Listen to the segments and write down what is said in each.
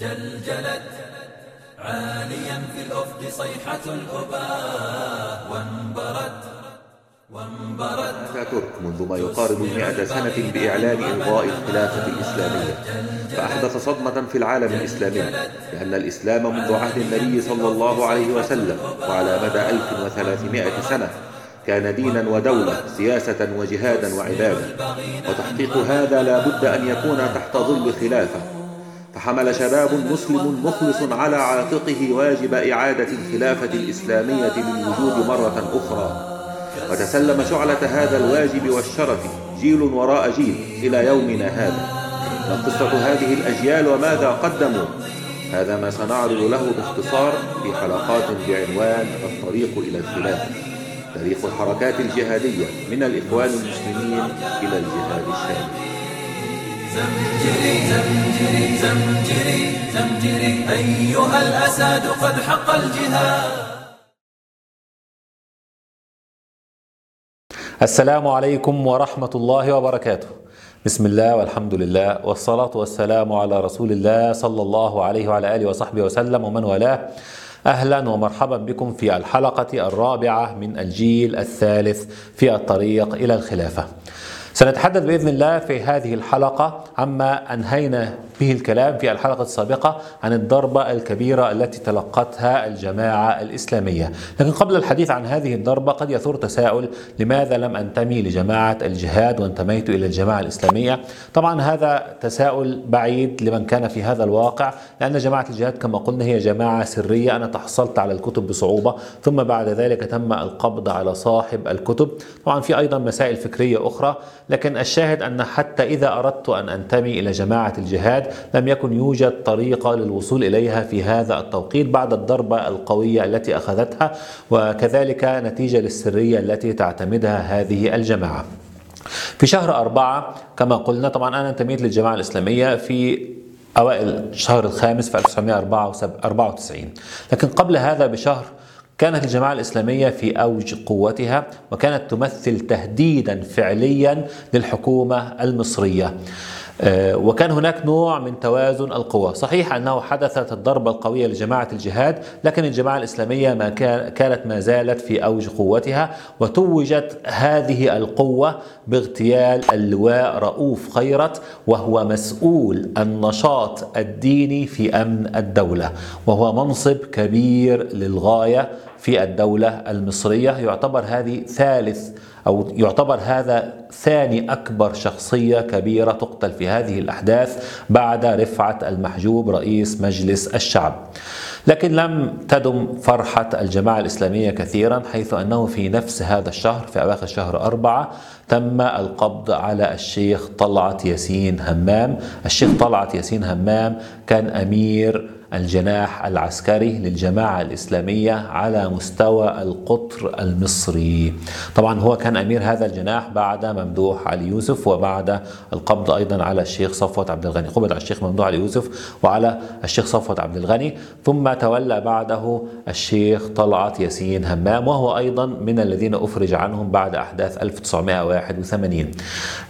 جلجلت عاليا في الأفق صيحة الأباء. وانبرت وانبرت ترك منذ ما يقارب المئة سنة بإعلان إلغاء الخلافة الإسلامية. فأحدث صدمة في العالم الإسلامي لأن الإسلام منذ عهد النبي صلى الله عليه وسلم وعلى مدى 1300 سنة كان دينا ودولة سياسة وجهادا وعبادة وتحقيق هذا لا بد أن يكون تحت ظل خلافة. فحمل شباب مسلم مخلص على عاتقه واجب إعادة الخلافة الإسلامية للوجود مرة أخرى. وتسلم شعلة هذا الواجب والشرف جيل وراء جيل إلى يومنا هذا. ما قصة هذه الأجيال وماذا قدموا؟ هذا ما سنعرض له باختصار في حلقات بعنوان الطريق إلى الخلافة تاريخ الحركات الجهادية من الإخوان المسلمين إلى الجهاد الشامل. زمجري زمجري زمجري زمجري. أيها الأساد قد حق الجهاد. السلام عليكم ورحمة الله وبركاته. بسم الله والحمد لله والصلاة والسلام على رسول الله صلى الله عليه وعلى آله وصحبه وسلم ومن والاه. أهلا ومرحبا بكم في الحلقة الرابعة من الجيل الثالث في الطريق إلى الخلافة. سنتحدث بإذن الله في هذه الحلقة عما أنهينا به الكلام في الحلقة السابقة عن الضربة الكبيرة التي تلقتها الجماعة الإسلامية، لكن قبل الحديث عن هذه الضربة قد يثور تساؤل لماذا لم أنتمي لجماعة الجهاد وانتميت إلى الجماعة الإسلامية؟ طبعا هذا تساؤل بعيد لمن كان في هذا الواقع لأن جماعة الجهاد كما قلنا هي جماعة سرية. أنا تحصلت على الكتب بصعوبة ثم بعد ذلك تم القبض على صاحب الكتب، طبعا في أيضا مسائل فكرية أخرى. لكن الشاهد أن حتى إذا أردت أن أنتمي إلى جماعة الجهاد لم يكن يوجد طريقة للوصول إليها في هذا التوقيت بعد الضربة القوية التي أخذتها وكذلك نتيجة للسرية التي تعتمدها هذه الجماعة. في شهر أربعة كما قلنا طبعا أنا انتميت للجماعة الإسلامية في أوائل الشهر الخامس في 1994 لكن قبل هذا بشهر كانت الجماعة الإسلامية في أوج قوتها وكانت تمثل تهديدا فعليا للحكومة المصرية. وكان هناك نوع من توازن القوى. صحيح أنه حدثت الضربة القوية لجماعة الجهاد لكن الجماعة الإسلامية ما كانت ما زالت في أوج قوتها وتوجت هذه القوة باغتيال اللواء رؤوف خيرت وهو مسؤول النشاط الديني في أمن الدولة وهو منصب كبير للغاية في الدولة المصرية. يعتبر هذه ثالث أو يعتبر هذا ثاني أكبر شخصية كبيرة تقتل في هذه الأحداث بعد رفعة المحجوب رئيس مجلس الشعب. لكن لم تدم فرحة الجماعة الإسلامية كثيرا حيث أنه في نفس هذا الشهر في أواخر شهر أربعة تم القبض على الشيخ طلعت ياسين همام. الشيخ طلعت ياسين همام كان أمير الجناح العسكري للجماعة الإسلامية على مستوى القطر المصري. طبعا هو كان أمير هذا الجناح بعد ممدوح علي يوسف وبعد القبض أيضا على الشيخ صفوت عبد الغني قبض على الشيخ ممدوح علي يوسف وعلى الشيخ صفوت عبد الغني ثم تولى بعده الشيخ طلعت ياسين همام وهو أيضا من الذين أفرج عنهم بعد أحداث 1981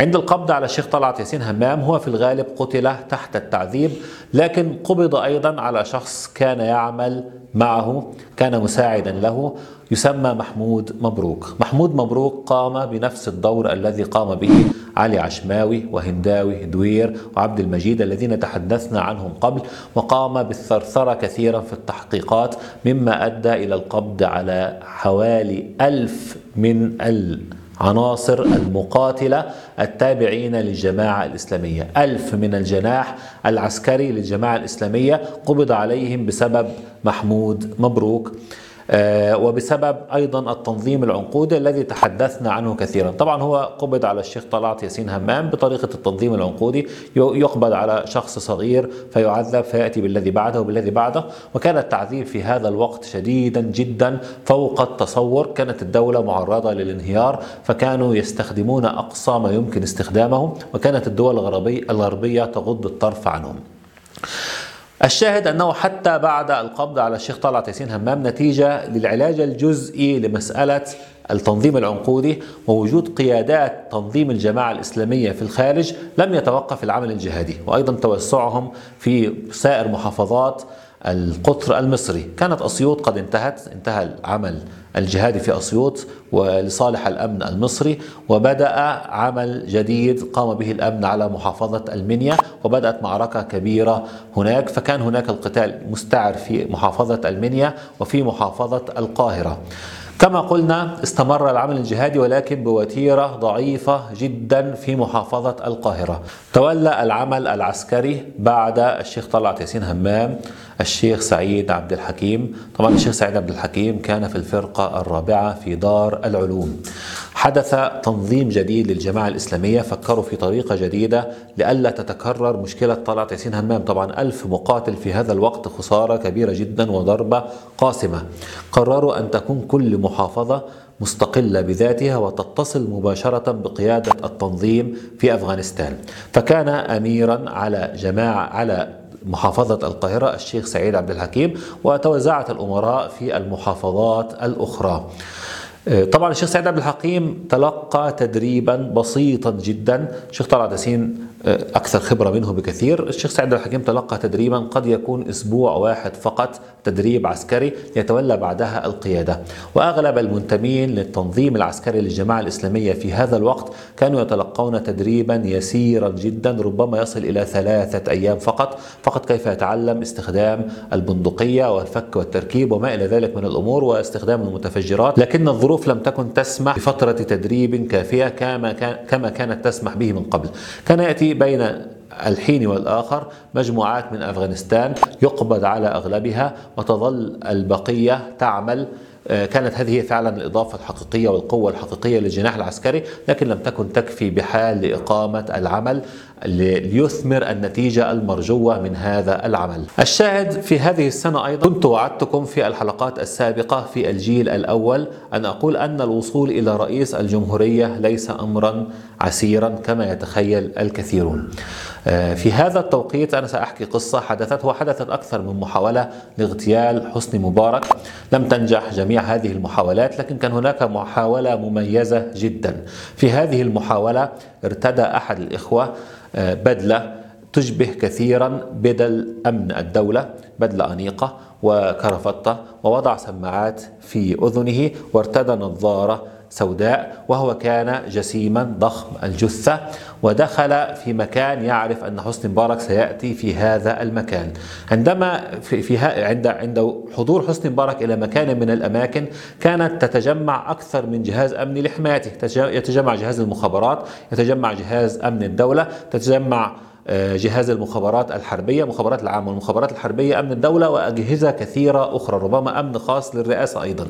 عند القبض على الشيخ طلعت ياسين همام هو في الغالب قتل تحت التعذيب لكن قبض أيضا على شخص كان يعمل معه كان مساعدا له يسمى محمود مبروك. محمود مبروك قام بنفس الدور الذي قام به علي عشماوي وهنداوي دوير وعبد المجيد الذين تحدثنا عنهم قبل وقام بالثرثرة كثيرا في التحقيقات مما أدى إلى القبض على حوالي ألف من ال عناصر المقاتلة التابعين للجماعة الإسلامية. ألف من الجناح العسكري للجماعة الإسلامية قبض عليهم بسبب محمود مبروك. وبسبب أيضا التنظيم العنقودي الذي تحدثنا عنه كثيرا. طبعا هو قبض على الشيخ طلعت ياسين همام بطريقة التنظيم العنقودي يقبض على شخص صغير فيعذب فيأتي بالذي بعده وبالذي بعده. وكان التعذيب في هذا الوقت شديدا جدا فوق التصور. كانت الدولة معرضة للانهيار فكانوا يستخدمون أقصى ما يمكن استخدامه وكانت الدول الغربية تغض الطرف عنهم. الشاهد أنه حتى بعد القبض على الشيخ طلعت ياسين همام نتيجة للعلاج الجزئي لمسألة التنظيم العنقودي ووجود قيادات تنظيم الجماعة الإسلامية في الخارج لم يتوقف العمل الجهادي وأيضا توسعهم في سائر محافظات القطر المصري. كانت أسيوط قد انتهت انتهى العمل الجهادي في أسيوط ولصالح الأمن المصري وبدأ عمل جديد قام به الأمن على محافظة المنيا وبدأت معركة كبيرة هناك فكان هناك القتال مستعر في محافظة المنيا وفي محافظة القاهرة كما قلنا استمر العمل الجهادي ولكن بوتيرة ضعيفة جدا في محافظة القاهرة. تولى العمل العسكري بعد الشيخ طلعت ياسين همام الشيخ سعيد عبد الحكيم، طبعا الشيخ سعيد عبد الحكيم كان في الفرقة الرابعة في دار العلوم. حدث تنظيم جديد للجماعة الإسلامية فكروا في طريقة جديدة لئلا تتكرر مشكلة طلعت ياسين همام. طبعا ألف مقاتل في هذا الوقت خسارة كبيرة جدا وضربة قاسمة. قرروا أن تكون كل محافظة مستقلة بذاتها وتتصل مباشرة بقيادة التنظيم في أفغانستان. فكان أميرا على جماعة على محافظة القاهرة الشيخ سعيد عبد الحكيم وتوزعت الأمراء في المحافظات الأخرى. طبعا الشيخ سعيد عبد الحكيم تلقى تدريبا بسيطا جدا. الشيخ طلعت ياسين أكثر خبرة منه بكثير. الشيخ عبد الحكيم تلقى تدريبا قد يكون أسبوع واحد فقط تدريب عسكري يتولى بعدها القيادة. وأغلب المنتمين للتنظيم العسكري للجماعة الإسلامية في هذا الوقت كانوا يتلقون تدريبا يسيرا جدا ربما يصل إلى ثلاثة أيام فقط. فقط كيف يتعلم استخدام البندقية والفك والتركيب وما إلى ذلك من الأمور واستخدام المتفجرات. لكن الظروف لم تكن تسمح بفترة تدريب كافية كما كانت تسمح به من قبل. كان يأتي بين الحين والآخر مجموعات من أفغانستان يقبض على أغلبها وتظل البقية تعمل كانت هذه فعلا الإضافة الحقيقية والقوة الحقيقية للجناح العسكري لكن لم تكن تكفي بحال لإقامة العمل ليثمر النتيجة المرجوة من هذا العمل. الشاهد في هذه السنة أيضا كنت وعدتكم في الحلقات السابقة في الجيل الأول أن أقول أن الوصول إلى رئيس الجمهورية ليس أمرا عسيرا كما يتخيل الكثيرون. في هذا التوقيت أنا سأحكي قصة حدثت وحدثت أكثر من محاولة لاغتيال حسني مبارك. لم تنجح جميع هذه المحاولات لكن كان هناك محاولة مميزة جدا. في هذه المحاولة ارتدى أحد الإخوة بدلة تشبه كثيرا بدل أمن الدولة بدلة أنيقة وكرفتة ووضع سماعات في أذنه وارتدى نظارة سوداء وهو كان جسيما ضخم الجثة ودخل في مكان يعرف أن حسني مبارك سيأتي في هذا المكان. عندما في, في عند عند حضور حسني مبارك إلى مكان من الأماكن كانت تتجمع أكثر من جهاز أمني لحمايته. يتجمع جهاز المخابرات يتجمع جهاز أمن الدولة تتجمع جهاز المخابرات الحربية مخابرات العامة والمخابرات الحربية أمن الدولة وأجهزة كثيرة أخرى ربما أمن خاص للرئاسة أيضا.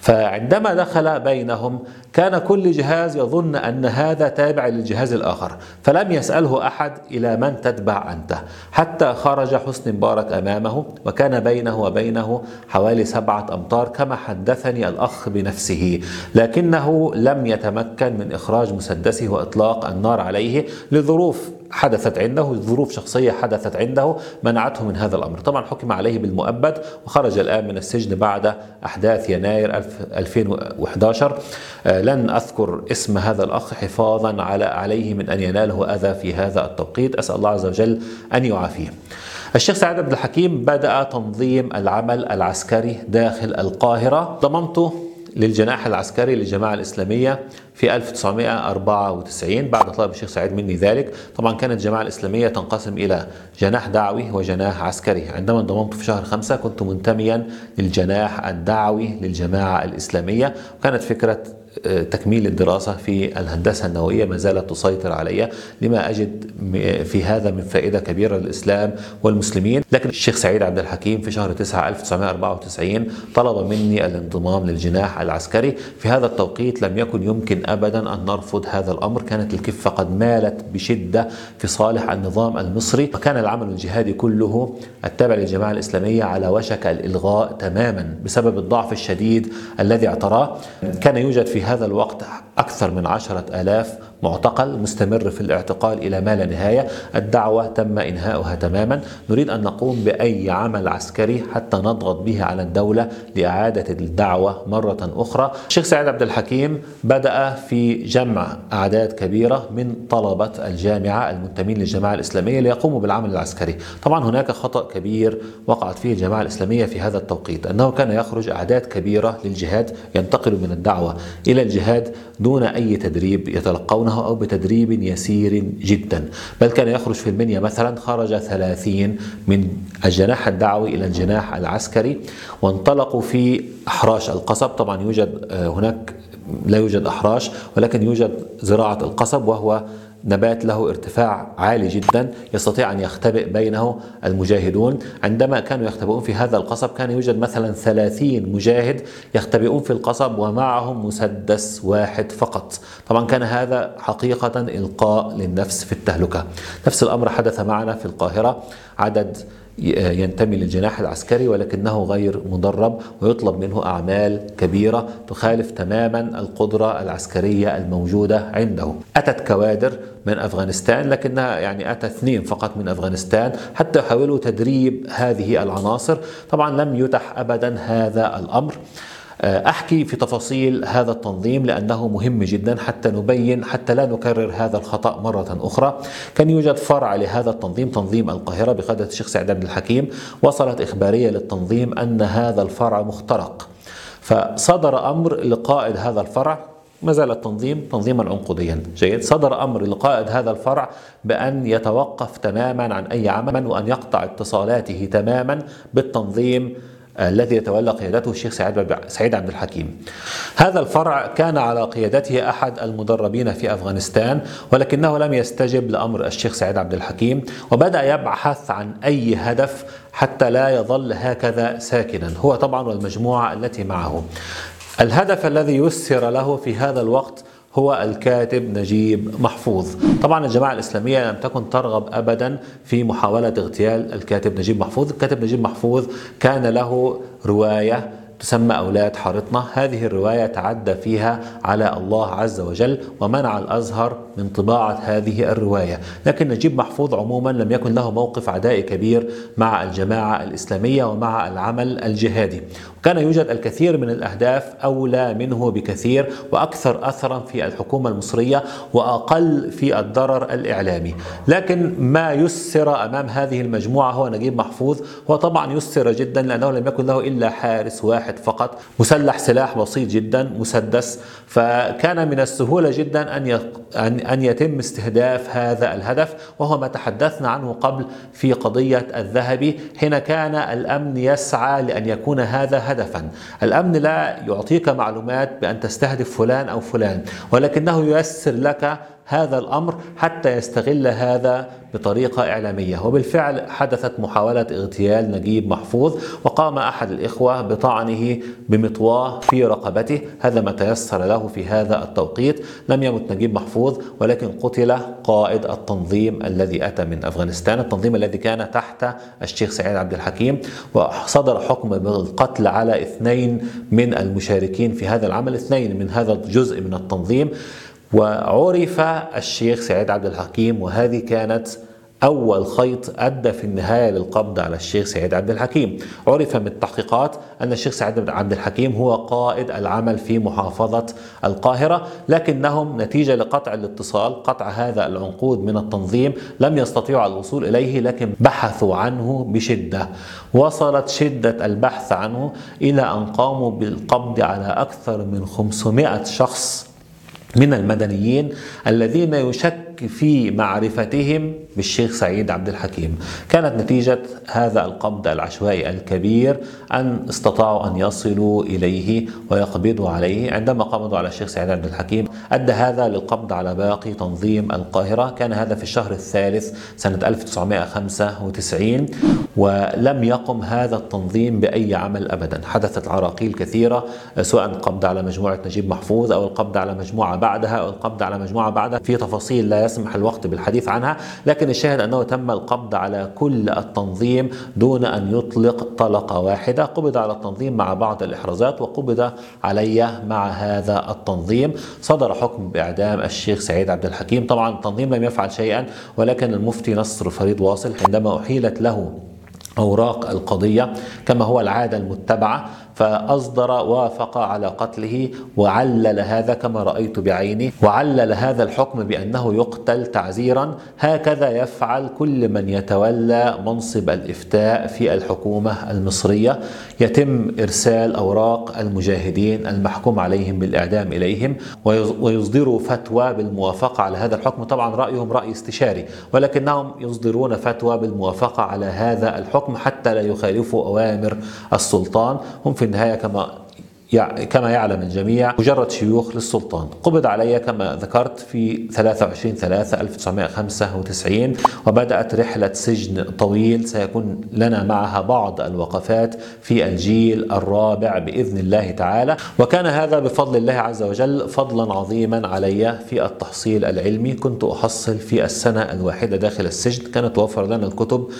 فعندما دخل بينهم كان كل جهاز يظن أن هذا تابع للجهاز الآخر فلم يسأله أحد إلى من تتبع أنت. حتى خرج حسني مبارك أمامه وكان بينه وبينه حوالي سبعة أمتار كما حدثني الأخ بنفسه. لكنه لم يتمكن من إخراج مسدسه وإطلاق النار عليه لظروف حدثت عنده ظروف شخصية حدثت عنده منعته من هذا الأمر. طبعا حكم عليه بالمؤبد وخرج الآن من السجن بعد أحداث يناير 2011 لن أذكر اسم هذا الأخ حفاظا على عليه من أن يناله أذى في هذا التوقيت. أسأل الله عز وجل أن يعافيه. الشيخ سعد عبد الحكيم بدأ تنظيم العمل العسكري داخل القاهرة. ضممته للجناح العسكري للجماعة الإسلامية في 1994 بعد طلب الشيخ سعيد مني ذلك. طبعا كانت الجماعة الإسلامية تنقسم إلى جناح دعوي وجناح عسكري. عندما انضممت في شهر خمسة كنت منتميا للجناح الدعوي للجماعة الإسلامية. وكانت فكرة تكميل الدراسة في الهندسة النووية ما زالت تسيطر علي لما أجد في هذا من فائدة كبيرة للإسلام والمسلمين. لكن الشيخ سعيد عبد الحكيم في شهر 9 1994 طلب مني الانضمام للجناح العسكري. في هذا التوقيت لم يكن يمكن أبدا أن نرفض هذا الأمر كانت الكفة قد مالت بشدة في صالح النظام المصري. وكان العمل الجهادي كله التابع للجماعة الإسلامية على وشك الإلغاء تماما بسبب الضعف الشديد الذي اعتراه. كان يوجد في هذا الوقت أكثر من عشرة آلاف معتقل مستمر في الاعتقال إلى ما لا نهاية. الدعوة تم إنهاؤها تماما. نريد أن نقوم بأي عمل عسكري حتى نضغط به على الدولة لإعادة الدعوة مرة أخرى. الشيخ سعيد عبد الحكيم بدأ في جمع أعداد كبيرة من طلبة الجامعة المنتمين للجماعة الإسلامية ليقوموا بالعمل العسكري. طبعا هناك خطأ كبير وقعت فيه الجماعة الإسلامية في هذا التوقيت. أنه كان يخرج أعداد كبيرة للجهاد ينتقل من الدعوة إلى الجهاد دون أي تدريب يتلقونه. أو بتدريب يسير جدا. بل كان يخرج في المنيا مثلا خرج ثلاثين من الجناح الدعوي إلى الجناح العسكري وانطلقوا في أحراش القصب. طبعا يوجد هناك لا يوجد أحراش ولكن يوجد زراعة القصب وهو نبات له ارتفاع عالي جدا يستطيع أن يختبئ بينه المجاهدون. عندما كانوا يختبئون في هذا القصب كان يوجد مثلا ثلاثين مجاهد يختبئون في القصب ومعهم مسدس واحد فقط. طبعا كان هذا حقيقة إلقاء للنفس في التهلكة. نفس الأمر حدث معنا في القاهرة. عدد ينتمي للجناح العسكري ولكنه غير مدرب ويطلب منه أعمال كبيرة تخالف تماما القدرة العسكرية الموجودة عنده. أتت كوادر من أفغانستان لكنها يعني اتى اثنين فقط من أفغانستان حتى يحاولوا تدريب هذه العناصر، طبعا لم يتح ابدا هذا الأمر. أحكي في تفاصيل هذا التنظيم لأنه مهم جدا حتى نبين حتى لا نكرر هذا الخطأ مرة أخرى. كان يوجد فرع لهذا التنظيم تنظيم القاهرة بقياده الشيخ سعد عبد الحكيم وصلت إخبارية للتنظيم أن هذا الفرع مخترق. فصدر أمر لقائد هذا الفرع ما زال التنظيم تنظيما عنقوديا. جيد. صدر أمر لقائد هذا الفرع بأن يتوقف تماما عن أي عمل وأن يقطع اتصالاته تماما بالتنظيم الذي يتولى قيادته الشيخ سعيد عبد الحكيم. هذا الفرع كان على قيادته أحد المدربين في أفغانستان ولكنه لم يستجب لأمر الشيخ سعيد عبد الحكيم وبدأ يبحث عن أي هدف حتى لا يظل هكذا ساكنا، هو طبعا والمجموعة التي معه. الهدف الذي يسر له في هذا الوقت هو الكاتب نجيب محفوظ. طبعا الجماعة الإسلامية لم تكن ترغب أبدا في محاولة اغتيال الكاتب نجيب محفوظ. الكاتب نجيب محفوظ كان له رواية تسمى أولاد حارتنا. هذه الرواية تعدى فيها على الله عز وجل ومنع الأزهر من طباعة هذه الرواية. لكن نجيب محفوظ عموما لم يكن له موقف عدائي كبير مع الجماعة الإسلامية ومع العمل الجهادي. كان يوجد الكثير من الأهداف أولى منه بكثير وأكثر أثرا في الحكومة المصرية وأقل في الضرر الإعلامي. لكن ما يسر أمام هذه المجموعة هو نجيب محفوظ هو طبعا يسر جدا لأنه لم يكن له إلا حارس واحد فقط. مسلح سلاح بسيط جدا مسدس. فكان من السهولة جدا أن أن يتم استهداف هذا الهدف وهو ما تحدثنا عنه قبل في قضية الذهبي. حين كان الأمن يسعى لأن يكون هذا هدفا. الأمن لا يعطيك معلومات بأن تستهدف فلان أو فلان ولكنه ييسر لك هذا الأمر حتى يستغل هذا بطريقة إعلامية. وبالفعل حدثت محاولة اغتيال نجيب محفوظ وقام أحد الإخوة بطعنه بمطواه في رقبته. هذا ما تيسر له في هذا التوقيت. لم يمت نجيب محفوظ ولكن قتل قائد التنظيم الذي أتى من أفغانستان التنظيم الذي كان تحت الشيخ سعيد عبد الحكيم. وصدر حكم بالقتل على اثنين من المشاركين في هذا العمل اثنين من هذا الجزء من التنظيم. وعرف الشيخ سعيد عبد الحكيم وهذه كانت أول خيط أدى في النهاية للقبض على الشيخ سعيد عبد الحكيم. عرف من التحقيقات أن الشيخ سعيد عبد الحكيم هو قائد العمل في محافظة القاهرة لكنهم نتيجة لقطع الاتصال قطع هذا العنقود من التنظيم لم يستطيعوا الوصول إليه لكن بحثوا عنه بشدة. وصلت شدة البحث عنه إلى أن قاموا بالقبض على أكثر من 500 شخص. من المدنيين الذين يشك في معرفتهم بالشيخ سعيد عبد الحكيم. كانت نتيجة هذا القبض العشوائي الكبير أن استطاعوا أن يصلوا إليه ويقبضوا عليه. عندما قبضوا على الشيخ سعيد عبد الحكيم أدى هذا للقبض على باقي تنظيم القاهرة. كان هذا في الشهر الثالث سنة 1995 ولم يقم هذا التنظيم بأي عمل أبدا. حدثت عراقيل كثيرة سواء القبض على مجموعة نجيب محفوظ أو القبض على مجموعة بعدها أو القبض على مجموعة بعدها. في تفاصيل لا يسمح الوقت بالحديث عنها لكن الشاهد أنه تم القبض على كل التنظيم دون أن يطلق طلقة واحدة. قبض على التنظيم مع بعض الإحرازات وقبض علي مع هذا التنظيم. صدر حكم بإعدام الشيخ سعيد عبد الحكيم. طبعا التنظيم لم يفعل شيئا ولكن المفتي نصر فريد واصل عندما أحيلت له أوراق القضية كما هو العادة المتبعة فأصدر وافق على قتله وعلل هذا كما رأيت بعيني وعلل هذا الحكم بأنه يقتل تعزيرا. هكذا يفعل كل من يتولى منصب الإفتاء في الحكومة المصرية. يتم إرسال أوراق المجاهدين المحكوم عليهم بالإعدام إليهم ويصدروا فتوى بالموافقة على هذا الحكم. طبعا رأيهم رأي استشاري ولكنهم يصدرون فتوى بالموافقة على هذا الحكم حتى لا يخالفوا أوامر السلطان. هم في النهاية كما كما يعلم الجميع مجرد شيوخ للسلطان. قبض علي كما ذكرت في 23 3 1995 وبدأت رحلة سجن طويل. سيكون لنا معها بعض الوقفات في الجيل الرابع بإذن الله تعالى. وكان هذا بفضل الله عز وجل فضلا عظيما علي في التحصيل العلمي. كنت أحصل في السنة الواحدة داخل السجن. كانت توفر لنا الكتب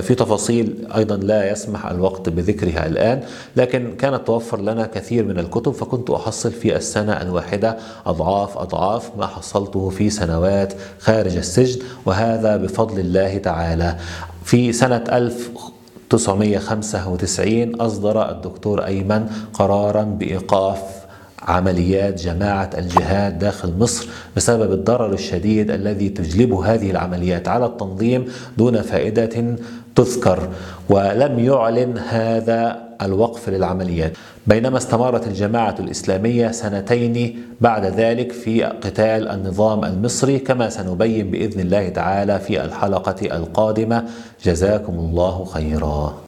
في تفاصيل أيضا لا يسمح الوقت بذكرها الآن لكن كانت توفر لنا كثير كثير من الكتب فكنت أحصل في السنة الواحدة أضعاف أضعاف ما حصلته في سنوات خارج السجن وهذا بفضل الله تعالى. في سنة 1995 أصدر الدكتور أيمن قرارا بإيقاف عمليات جماعة الجهاد داخل مصر بسبب الضرر الشديد الذي تجلبه هذه العمليات على التنظيم دون فائدة تذكر ولم يعلن هذا الوقف للعمليات. بينما استمرت الجماعة الإسلامية سنتين بعد ذلك في قتال النظام المصري كما سنبين بإذن الله تعالى في الحلقة القادمة. جزاكم الله خيرا.